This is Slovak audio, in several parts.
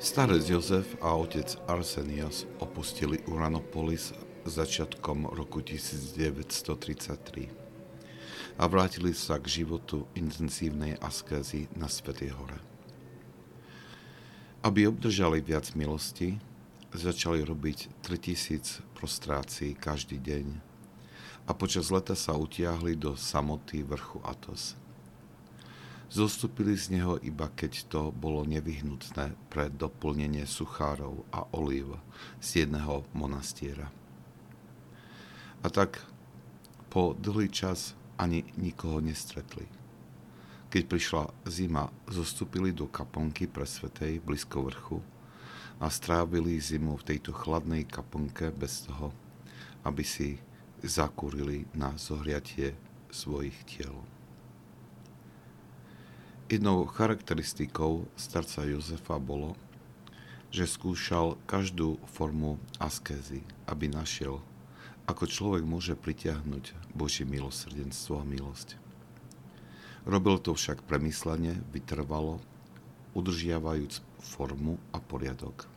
Starec Jozef a otec Arsenios opustili Uranopolis začiatkom roku 1933 a vrátili sa k životu intenzívnej askézy na Svetej hore. Aby obdržali viac milosti, začali robiť 3000 prostrácií každý deň a počas leta sa utiahli do samoty vrchu Atos. Zostúpili z neho iba keď to bolo nevyhnutné pre doplnenie suchárov a olív z jedného monastiera. A tak po dlhý čas ani nikoho nestretli. Keď prišla zima, zostúpili do kaponky pre Svetej blízko vrchu a strávili zimu v tejto chladnej kaponke bez toho, aby si zakúrili na zohriatie svojich tiel. Jednou charakteristikou starca Jozefa bolo, že skúšal každú formu askézy, aby našiel, ako človek môže pritiahnuť Božie milosrdenstvo a milosť. Robil to však premyslene, vytrvalo, udržiavajúc formu a poriadok.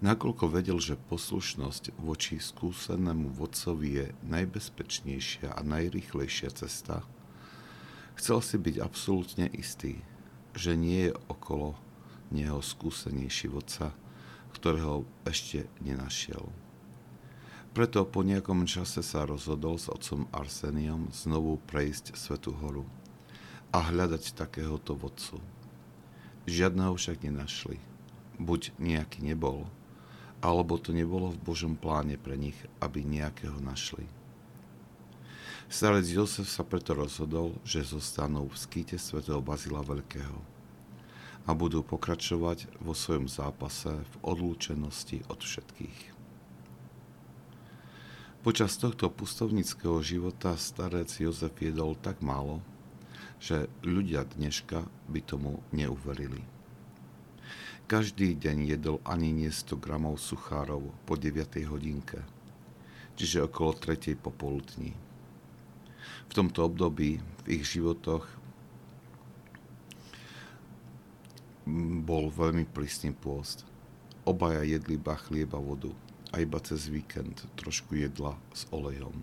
Nakoľko vedel, že poslušnosť voči skúsenému vodcovi je najbezpečnejšia a najrychlejšia cesta, Chcel si byť absolútne istý, že nie je okolo neho skúsenejší vodca, ktorého ešte nenašiel. Preto po nejakom čase sa rozhodol s otcom Arseniom znovu prejsť Svetú horu a hľadať takéhoto vodcu. Žiadneho však nenašli. Buď nejaký nebol, alebo to nebolo v Božom pláne pre nich, aby nejakého našli. Starec Jozef sa preto rozhodol, že zostanú v skýte svätého Bazila Veľkého a budú pokračovať vo svojom zápase v odlúčenosti od všetkých. Počas tohto pustovnického života starec Jozef jedol tak málo, že ľudia dneška by tomu neuverili. Každý deň jedol ani nie 100 gramov suchárov po 9. hodinke, čiže okolo 3. popoludní v tomto období v ich životoch bol veľmi prísny pôst. Obaja jedli iba chlieba vodu a iba cez víkend trošku jedla s olejom.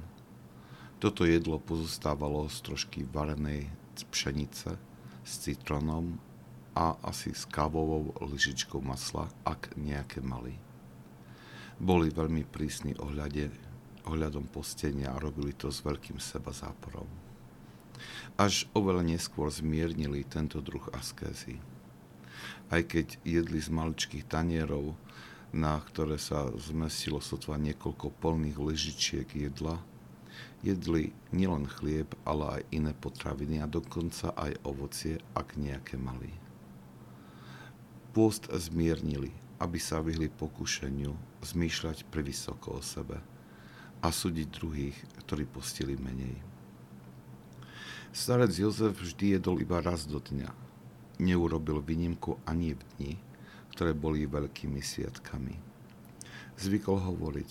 Toto jedlo pozostávalo z trošky varenej pšenice s citrónom a asi s kávovou lyžičkou masla, ak nejaké mali. Boli veľmi prísni ohľade ohľadom postenia a robili to s veľkým seba záporom. Až oveľa neskôr zmiernili tento druh askézy. Aj keď jedli z maličkých tanierov, na ktoré sa zmestilo sotva niekoľko plných lyžičiek jedla, jedli nielen chlieb, ale aj iné potraviny a dokonca aj ovocie, ak nejaké mali. Pôst zmiernili, aby sa vyhli pokušeniu zmýšľať privysoko o sebe – a súdiť druhých, ktorí postili menej. Starec Jozef vždy jedol iba raz do dňa. Neurobil výnimku ani v dni, ktoré boli veľkými sviatkami. Zvykol hovoriť,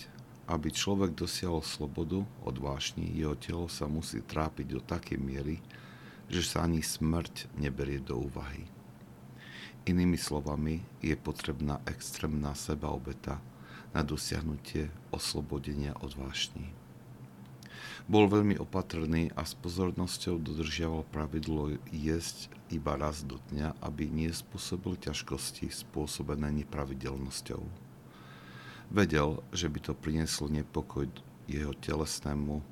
aby človek dosiahol slobodu od vášni, jeho telo sa musí trápiť do takej miery, že sa ani smrť neberie do úvahy. Inými slovami, je potrebná extrémna sebaobeta, na dosiahnutie oslobodenia od vášni. Bol veľmi opatrný a s pozornosťou dodržiaval pravidlo jesť iba raz do dňa, aby nespôsobil ťažkosti spôsobené nepravidelnosťou. Vedel, že by to prinieslo nepokoj jeho telesnému,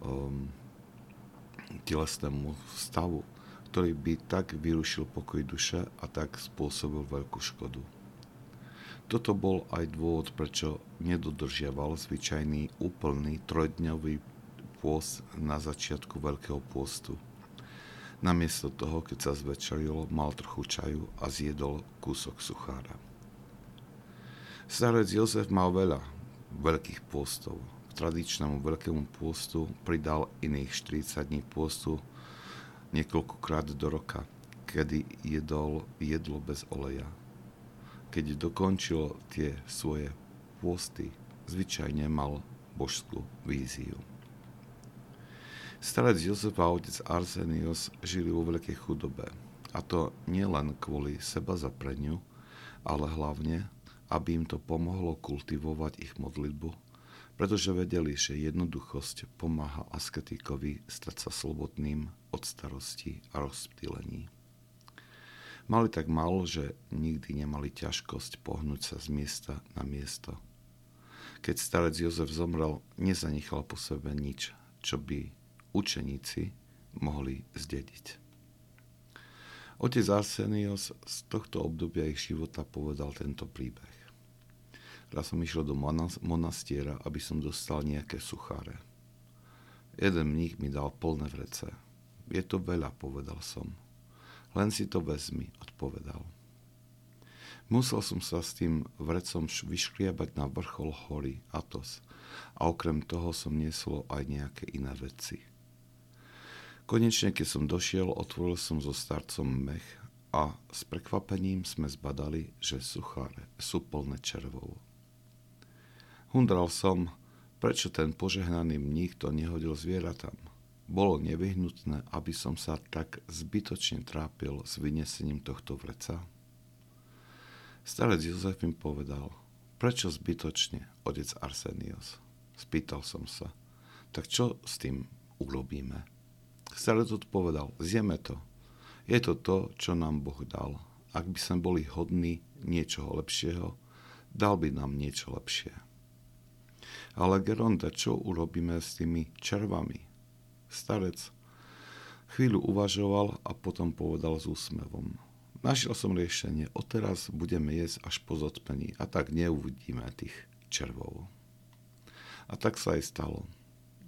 um, telesnému stavu, ktorý by tak vyrušil pokoj duše a tak spôsobil veľkú škodu. Toto bol aj dôvod, prečo nedodržiaval zvyčajný úplný trojdňový pôst na začiatku Veľkého pôstu. Namiesto toho, keď sa zvečerilo, mal trochu čaju a zjedol kúsok suchára. Starec Jozef mal veľa veľkých pôstov. K tradičnému veľkému pôstu pridal iných 40 dní pôstu niekoľkokrát do roka, kedy jedol jedlo bez oleja keď dokončil tie svoje pôsty, zvyčajne mal božskú víziu. Starec Jozef a otec Arsenios žili vo veľkej chudobe A to nielen kvôli seba zapreniu, ale hlavne, aby im to pomohlo kultivovať ich modlitbu, pretože vedeli, že jednoduchosť pomáha asketikovi stať sa slobodným od starosti a rozptýlení. Mali tak málo, že nikdy nemali ťažkosť pohnúť sa z miesta na miesto. Keď starec Jozef zomrel, nezanechal po sebe nič, čo by učeníci mohli zdediť. Otec Arsenios z tohto obdobia ich života povedal tento príbeh. Raz som išiel do monastiera, aby som dostal nejaké sucháre. Jeden mních mi dal plné vrece. Je to veľa, povedal som. Len si to vezmi, odpovedal. Musel som sa s tým vrecom vyškriabať na vrchol hory Atos a okrem toho som nieslo aj nejaké iné veci – Konečne, keď som došiel, otvoril som so starcom mech a s prekvapením sme zbadali, že sucháre sú plné červov. Hundral som, prečo ten požehnaný mních to nehodil zvieratám. Bolo nevyhnutné, aby som sa tak zbytočne trápil s vynesením tohto vreca? Starec Jozef mi povedal, prečo zbytočne, otec Arsenios? Spýtal som sa, tak čo s tým urobíme? Starec odpovedal, zjeme to. Je to to, čo nám Boh dal. Ak by sme boli hodní niečoho lepšieho, dal by nám niečo lepšie. Ale Geronda, čo urobíme s tými červami? Starec chvíľu uvažoval a potom povedal s úsmevom. Našiel som riešenie, odteraz budeme jesť až po zotmení a tak neuvidíme tých červov. A tak sa aj stalo.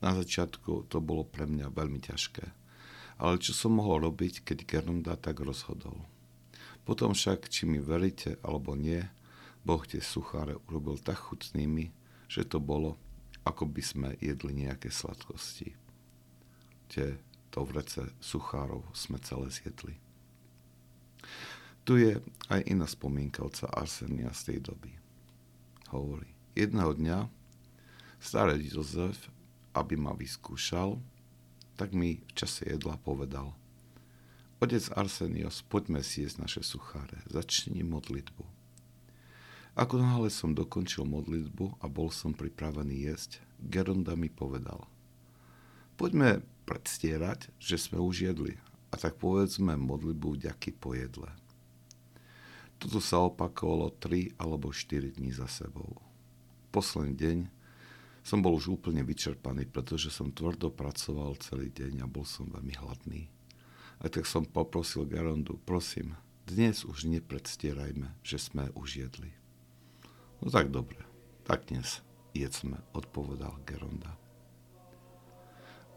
Na začiatku to bolo pre mňa veľmi ťažké. Ale čo som mohol robiť, keď Geronda tak rozhodol? Potom však, či mi veríte alebo nie, Boh tie sucháre urobil tak chutnými, že to bolo, ako by sme jedli nejaké sladkosti. Tie to vrece suchárov sme celé zjedli. Tu je aj iná spomienka oca Arsenia z tej doby. Hovorí, jedného dňa starý Jozef aby ma vyskúšal, tak mi v čase jedla povedal Otec Arsenios, poďme si naše sucháre, začni modlitbu. Ako náhle som dokončil modlitbu a bol som pripravený jesť, Geronda mi povedal Poďme predstierať, že sme už jedli a tak povedzme modlitbu vďaky po jedle. Toto sa opakovalo 3 alebo 4 dní za sebou. Posledný deň som bol už úplne vyčerpaný, pretože som tvrdo pracoval celý deň a bol som veľmi hladný. A tak som poprosil Gerondu, prosím, dnes už nepredstierajme, že sme už jedli. No tak dobre, tak dnes jedzme, odpovedal Geronda.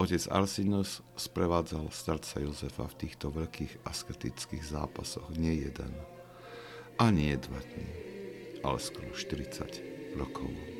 Otec Arsinus sprevádzal starca Jozefa v týchto veľkých asketických zápasoch nie jeden, ani nie dva dní, ale skoro 40 rokov.